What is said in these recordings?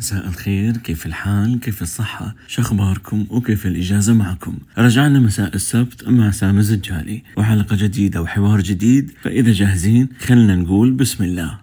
مساء الخير كيف الحال؟ كيف الصحة؟ شو أخباركم؟ وكيف الإجازة معكم؟ رجعنا مساء السبت مع سامي الزجالي وحلقة جديدة وحوار جديد فإذا جاهزين خلنا نقول بسم الله.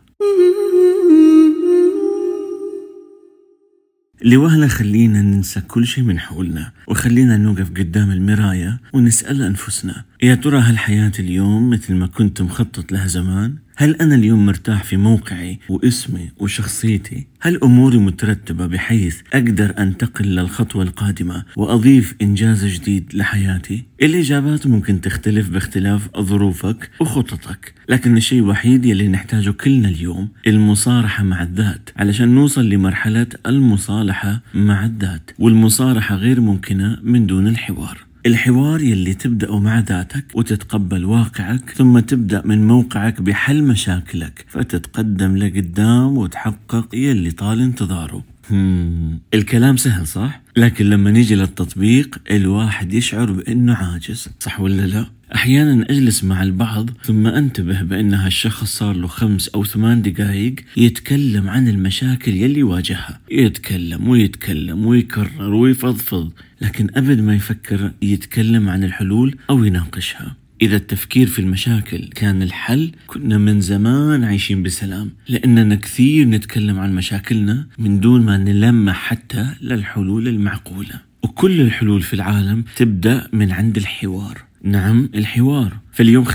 لوهلة خلينا ننسى كل شيء من حولنا وخلينا نوقف قدام المراية ونسأل أنفسنا يا ترى هل حياة اليوم مثل ما كنت مخطط لها زمان؟ هل أنا اليوم مرتاح في موقعي واسمي وشخصيتي؟ هل أموري مترتبة بحيث أقدر أنتقل للخطوة القادمة وأضيف إنجاز جديد لحياتي؟ الإجابات ممكن تختلف باختلاف ظروفك وخططك لكن الشيء الوحيد يلي نحتاجه كلنا اليوم المصارحة مع الذات علشان نوصل لمرحلة المصالحة مع الذات والمصارحة غير ممكنة من دون الحوار الحوار يلي تبدأ مع ذاتك وتتقبل واقعك ثم تبدأ من موقعك بحل مشاكلك فتتقدم لقدام وتحقق يلي طال انتظاره هم. الكلام سهل صح؟ لكن لما نيجي للتطبيق الواحد يشعر بأنه عاجز صح ولا لا؟ أحيانا أجلس مع البعض ثم أنتبه بأن هالشخص صار له خمس أو ثمان دقايق يتكلم عن المشاكل يلي واجهها يتكلم ويتكلم ويكرر ويفضفض لكن أبد ما يفكر يتكلم عن الحلول أو يناقشها. إذا التفكير في المشاكل كان الحل كنا من زمان عايشين بسلام لأننا كثير نتكلم عن مشاكلنا من دون ما نلمح حتى للحلول المعقولة. وكل الحلول في العالم تبدأ من عند الحوار. نعم الحوار. فاليوم 50%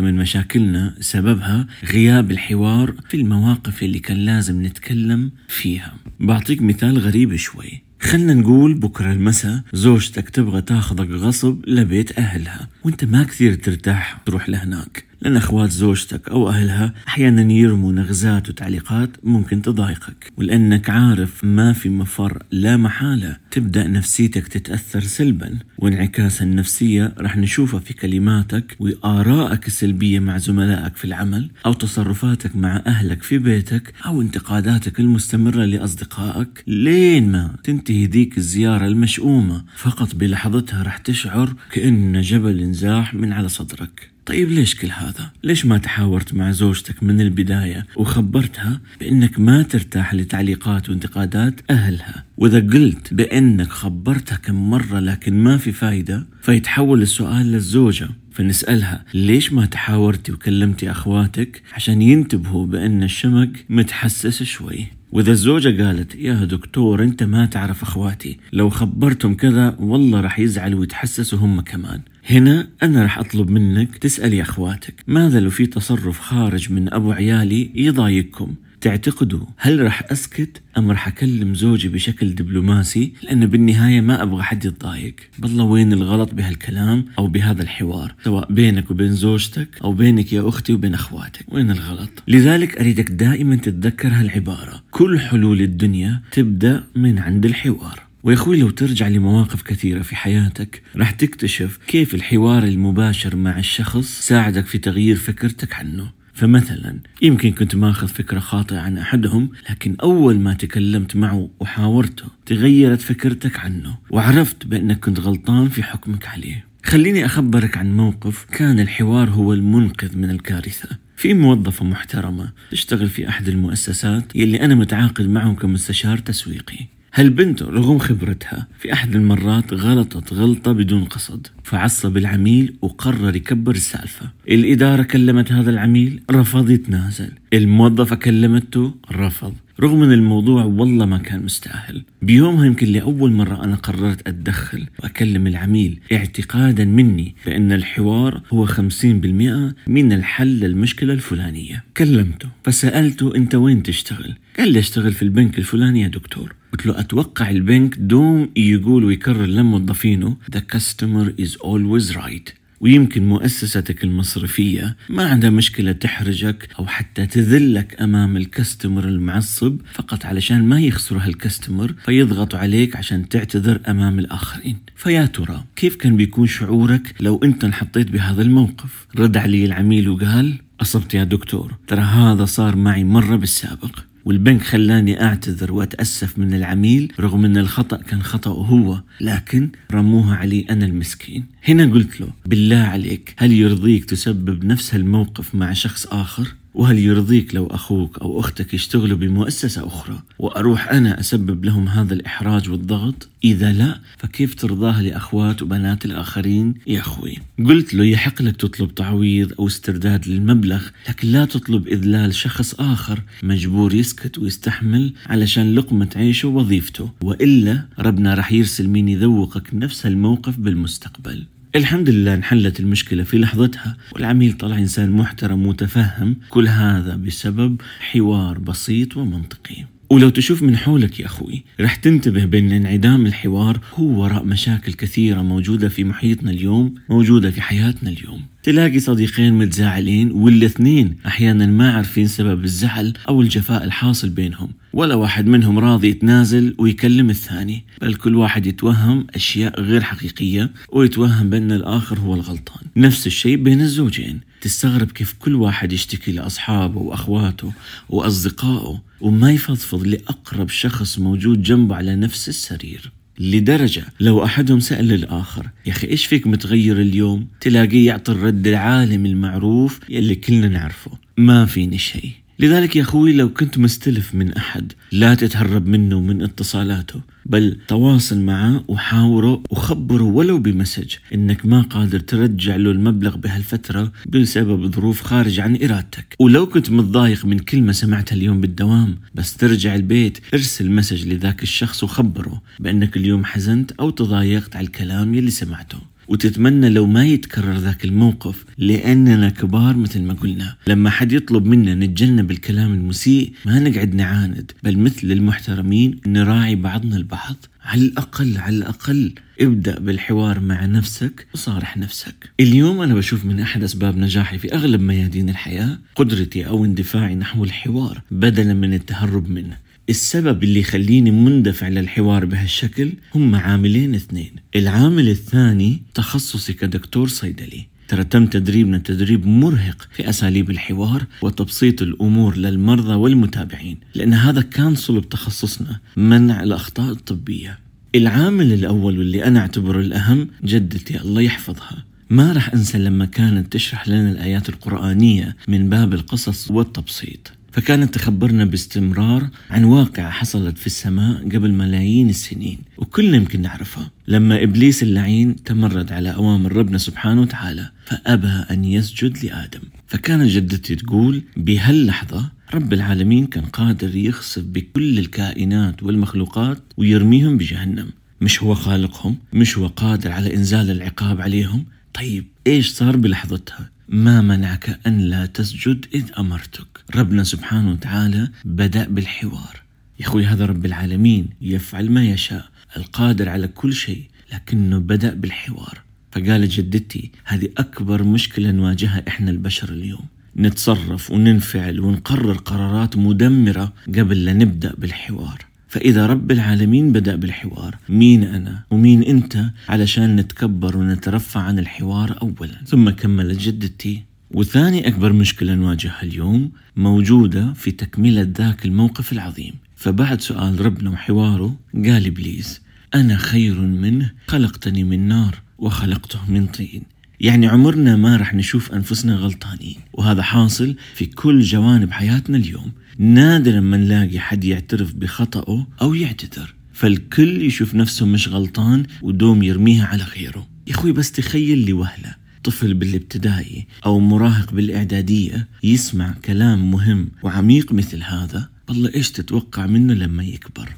من مشاكلنا سببها غياب الحوار في المواقف اللي كان لازم نتكلم فيها. بعطيك مثال غريب شوي. خلنا نقول بكرة المساء زوجتك تبغى تاخذك غصب لبيت أهلها وأنت ما كثير ترتاح تروح لهناك. لأن أخوات زوجتك أو أهلها أحيانا يرموا نغزات وتعليقات ممكن تضايقك ولأنك عارف ما في مفر لا محالة تبدأ نفسيتك تتأثر سلبا. وانعكاس النفسية راح نشوفها في كلماتك وآرائك السلبية مع زملائك في العمل أو تصرفاتك مع أهلك في بيتك أو انتقاداتك المستمرة لأصدقائك. لين ما تنتهي ذيك الزيارة المشؤومة فقط بلحظتها راح تشعر كأن جبل انزاح من على صدرك. طيب ليش كل هذا؟ ليش ما تحاورت مع زوجتك من البداية وخبرتها بأنك ما ترتاح لتعليقات وانتقادات أهلها؟ وإذا قلت بأنك خبرتها كم مرة لكن ما في فايدة فيتحول السؤال للزوجة فنسألها ليش ما تحاورتي وكلمتي أخواتك عشان ينتبهوا بأن الشمق متحسس شوي؟ وإذا الزوجة قالت يا دكتور أنت ما تعرف أخواتي لو خبرتم كذا والله راح يزعلوا ويتحسسوا هم كمان. هنا أنا راح أطلب منك تسألي أخواتك ماذا لو في تصرف خارج من أبو عيالي يضايقكم؟ تعتقدوا هل راح أسكت أم راح أكلم زوجي بشكل دبلوماسي؟ لأنه بالنهاية ما أبغى حد يتضايق. بالله وين الغلط بهالكلام أو بهذا الحوار؟ سواء بينك وبين زوجتك أو بينك يا أختي وبين أخواتك. وين الغلط؟ لذلك أريدك دائما تتذكر هالعبارة. كل حلول الدنيا تبدأ من عند الحوار. ويا أخوي لو ترجع لمواقف كثيرة في حياتك راح تكتشف كيف الحوار المباشر مع الشخص ساعدك في تغيير فكرتك عنه. فمثلا يمكن كنت ماخذ فكرة خاطئة عن أحدهم لكن أول ما تكلمت معه وحاورته تغيرت فكرتك عنه وعرفت بأنك كنت غلطان في حكمك عليه. خليني أخبرك عن موقف كان الحوار هو المنقذ من الكارثة. في موظفة محترمة تشتغل في أحد المؤسسات يلي أنا متعاقد معهم كمستشار تسويقي. هالبنت رغم خبرتها في أحد المرات غلطت غلطة بدون قصد؟ فعصب العميل وقرر يكبر السالفة. الإدارة كلمت هذا العميل رفض يتنازل. الموظفة كلمته رفض. رغم إن الموضوع والله ما كان مستاهل. بيومها يمكن لأول مرة أنا قررت أتدخل وأكلم العميل اعتقادا مني بأن الحوار هو 50% من الحل للمشكلة الفلانية. كلمته فسألته أنت وين تشتغل؟ قال لي أشتغل في البنك الفلاني يا دكتور. قلت له أتوقع البنك دوم يقول ويكرر لموظفينه The customer is always right. ويمكن مؤسستك المصرفية ما عندها مشكلة تحرجك أو حتى تذلك أمام الكستمر المعصب فقط علشان ما يخسروا هالكستمر فيضغطوا عليك عشان تعتذر أمام الآخرين. فيا ترى كيف كان بيكون شعورك لو أنت انحطيت بهذا الموقف؟ رد علي العميل وقال أصبت يا دكتور ترى هذا صار معي مرة بالسابق. والبنك خلاني أعتذر وأتأسف من العميل رغم أن الخطأ كان خطأه هو لكن رموها علي أنا المسكين هنا قلت له بالله عليك هل يرضيك تسبب نفس الموقف مع شخص آخر؟ وهل يرضيك لو أخوك أو أختك يشتغلوا بمؤسسة أخرى وأروح أنا أسبب لهم هذا الإحراج والضغط؟ إذا لا فكيف ترضاها لأخوات وبنات الآخرين يا أخوي؟ قلت له يحق لك تطلب تعويض أو استرداد للمبلغ لكن لا تطلب إذلال شخص آخر مجبور يسكت ويستحمل علشان لقمة عيشه ووظيفته وإلا ربنا رح يرسل مين يذوقك نفس الموقف بالمستقبل الحمد لله انحلت المشكلة في لحظتها والعميل طلع إنسان محترم متفهم كل هذا بسبب حوار بسيط ومنطقي. ولو تشوف من حولك يا أخوي رح تنتبه بأن انعدام الحوار هو وراء مشاكل كثيرة موجودة في محيطنا اليوم موجودة في حياتنا اليوم. تلاقي صديقين متزاعلين والاثنين أحيانا ما عارفين سبب الزعل أو الجفاء الحاصل بينهم. ولا واحد منهم راضي يتنازل ويكلم الثاني. بل كل واحد يتوهم أشياء غير حقيقية ويتوهم بأن الآخر هو الغلطان. نفس الشيء بين الزوجين. تستغرب كيف كل واحد يشتكي لأصحابه وأخواته وأصدقائه وما يفضفض لأقرب شخص موجود جنبه على نفس السرير. لدرجة لو أحدهم سأل الآخر يا أخي إيش فيك متغير اليوم؟ تلاقيه يعطي الرد العالمي المعروف يلي كلنا نعرفه. ما فيني شيء. لذلك يا أخوي لو كنت مستلف من أحد لا تتهرب منه من اتصالاته بل تواصل معه وحاوره وخبره ولو بمسج. إنك ما قادر ترجع له المبلغ بهالفترة بسبب ظروف خارج عن إرادتك. ولو كنت متضايق من كلمة سمعتها اليوم بالدوام بس ترجع البيت ارسل مسج لذاك الشخص وخبره بأنك اليوم حزنت أو تضايقت على الكلام يلي سمعته. وتتمنى لو ما يتكرر ذاك الموقف لأننا كبار مثل ما قلنا. لما حد يطلب منا نتجنب الكلام المسيء ما نقعد نعاند بل مثل المحترمين نراعي بعضنا البعض. على الأقل على الأقل ابدأ بالحوار مع نفسك وصارح نفسك. اليوم أنا بشوف من أحد أسباب نجاحي في أغلب ميادين الحياة قدرتي أو اندفاعي نحو الحوار بدلا من التهرب منه. السبب اللي يخليني مندفع للحوار بهالشكل هم عاملين اثنين. العامل الثاني تخصصي كدكتور صيدلي. ترى تم تدريبنا تدريب مرهق في أساليب الحوار وتبسيط الأمور للمرضى والمتابعين لأن هذا كان صلب تخصصنا منع الأخطاء الطبية. العامل الأول واللي أنا أعتبره الأهم جدتي الله يحفظها. ما راح أنسى لما كانت تشرح لنا الآيات القرآنية من باب القصص والتبسيط. فكانت تخبرنا باستمرار عن واقعة حصلت في السماء قبل ملايين السنين وكلنا يمكن نعرفها. لما إبليس اللعين تمرد على أوامر ربنا سبحانه وتعالى فأبى أن يسجد لآدم. فكانت جدتي تقول بهاللحظة رب العالمين كان قادر يخسف بكل الكائنات والمخلوقات ويرميهم بجهنم. مش هو خالقهم مش هو قادر على إنزال العقاب عليهم. طيب إيش صار بلحظتها؟ ما منعك أن لا تسجد إذ أمرتك. ربنا سبحانه وتعالى بدأ بالحوار. يا أخوي هذا رب العالمين يفعل ما يشاء القادر على كل شيء لكنه بدأ بالحوار. فقالت جدتي هذه أكبر مشكلة نواجهها إحنا البشر اليوم. نتصرف وننفعل ونقرر قرارات مدمرة قبل لا نبدأ بالحوار. فإذا رب العالمين بدأ بالحوار مين أنا ومين أنت علشان نتكبر ونترفع عن الحوار أولا. ثم كملت جدتي وثاني أكبر مشكلة نواجهها اليوم موجودة في تكملة ذاك الموقف العظيم. فبعد سؤال ربنا وحواره قال إبليس أنا خير منه خلقتني من نار وخلقته من طين. يعني عمرنا ما رح نشوف أنفسنا غلطانين. وهذا حاصل في كل جوانب حياتنا اليوم. نادرا ما نلاقي حد يعترف بخطأه أو يعتذر. فالكل يشوف نفسه مش غلطان ودوم يرميها على غيره يا أخوي بس تخيل لوهلة طفل بالابتدائي أو مراهق بالإعدادية يسمع كلام مهم وعميق مثل هذا. والله إيش تتوقع منه لما يكبر؟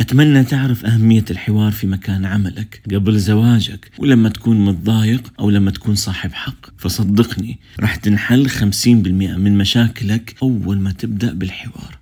أتمنى تعرف أهمية الحوار في مكان عملك قبل زواجك ولما تكون متضايق أو لما تكون صاحب حق. فصدقني راح تنحل 50% من مشاكلك أول ما تبدأ بالحوار.